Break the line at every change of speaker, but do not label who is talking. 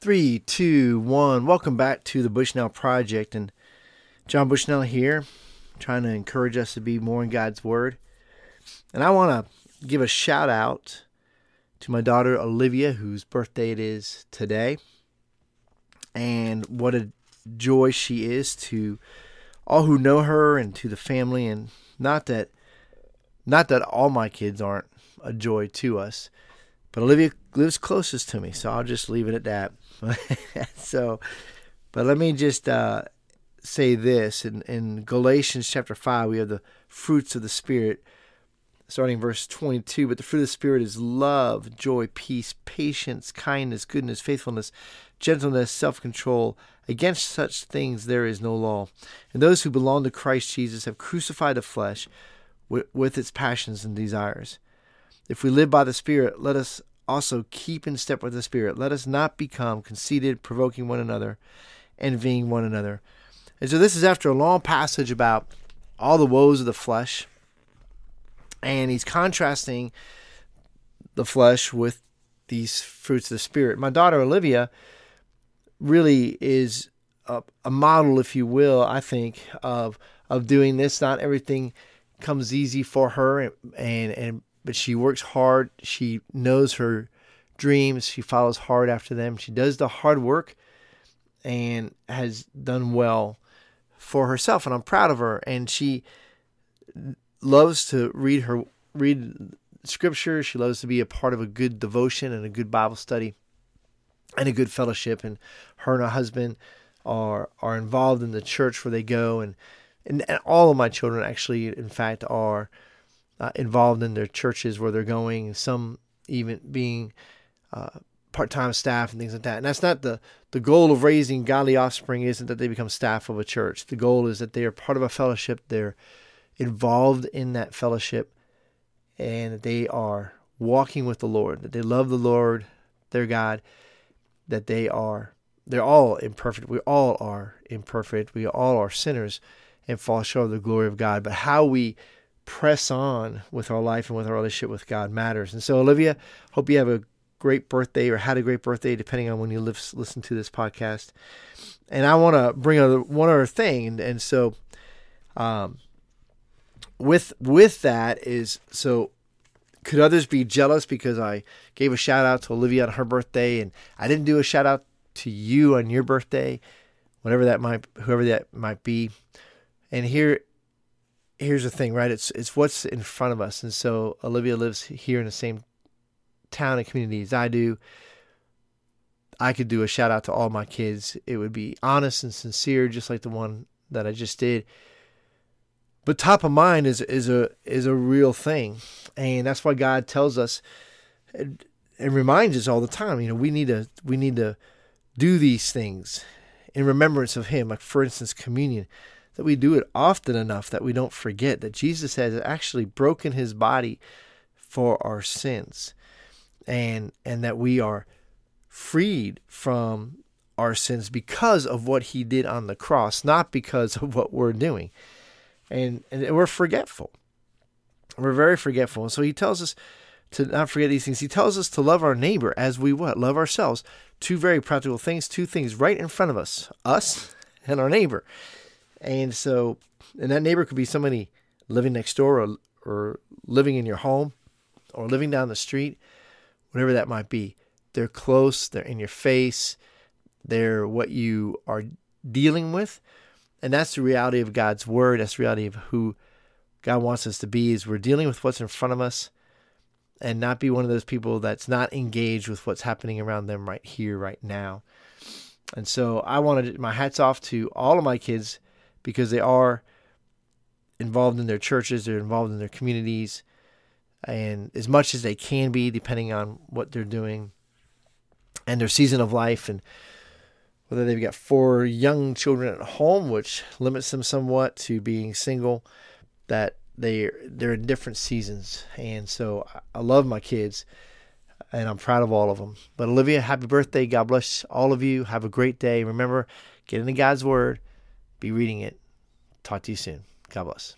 Three, two, one. Welcome back to the Bushnell Project. And John Bushnell here, trying to encourage us to be more in God's Word. And I want to give a shout out to my daughter Olivia, whose birthday it is today. And what a joy she is to all who know her and to the family. And not that, not that all my kids aren't a joy to us, but Olivia lives closest to me, so I'll just leave it at that. so, but let me just uh, say this in, in Galatians chapter 5, we have the fruits of the Spirit, starting verse 22. But the fruit of the Spirit is love, joy, peace, patience, kindness, goodness, faithfulness, gentleness, self control. Against such things there is no law. And those who belong to Christ Jesus have crucified the flesh with, with its passions and desires. If we live by the Spirit, let us also keep in step with the Spirit. Let us not become conceited, provoking one another, envying one another. And so this is after a long passage about all the woes of the flesh. And he's contrasting the flesh with these fruits of the Spirit. My daughter Olivia really is a, a model, if you will, I think, of of doing this. Not everything comes easy for her and, and, and but she works hard. She knows her dreams. She follows hard after them. She does the hard work and has done well for herself. And I'm proud of her. And she loves to read her read scripture. She loves to be a part of a good devotion and a good Bible study and a good fellowship. And her and her husband are are involved in the church where they go and and, and all of my children actually in fact are uh, involved in their churches where they're going, some even being uh, part-time staff and things like that. And that's not the the goal of raising godly offspring. Isn't that they become staff of a church. The goal is that they are part of a fellowship. They're involved in that fellowship, and that they are walking with the Lord. That they love the Lord, their God. That they are. They're all imperfect. We all are imperfect. We all are sinners and fall short of the glory of God. But how we press on with our life and with our relationship with God matters. And so, Olivia, hope you have a great birthday or had a great birthday, depending on when you live, listen to this podcast. And I want to bring other, one other thing, and, and so, um, with with that is so. Could others be jealous because I gave a shout out to Olivia on her birthday, and I didn't do a shout out to you on your birthday, whatever that might, whoever that might be. And here here's the thing, right? It's it's what's in front of us. And so Olivia lives here in the same town and community as I do. I could do a shout out to all my kids. It would be honest and sincere, just like the one that I just did. But top of mind is is a is a real thing, and that's why God tells us and, and reminds us all the time. You know, we need to we need to do these things in remembrance of Him. Like for instance, communion that we do it often enough that we don't forget that Jesus has actually broken his body for our sins and and that we are freed from our sins because of what he did on the cross not because of what we're doing. And and we're forgetful. We're very forgetful. And so he tells us to not forget these things. He tells us to love our neighbor as we what? Love ourselves. Two very practical things two things right in front of us us and our neighbor and so, and that neighbor could be somebody living next door or, or living in your home or living down the street, whatever that might be. They're close, they're in your face, they're what you are dealing with. And that's the reality of God's word. That's the reality of who God wants us to be is we're dealing with what's in front of us and not be one of those people that's not engaged with what's happening around them right here, right now. And so I wanted my hats off to all of my kids because they are involved in their churches, they're involved in their communities, and as much as they can be, depending on what they're doing and their season of life, and whether they've got four young children at home, which limits them somewhat to being single, that they they're in different seasons, and so I love my kids, and I'm proud of all of them. But Olivia, happy birthday! God bless all of you. Have a great day. Remember, get into God's Word be reading it. Talk to you soon. God bless.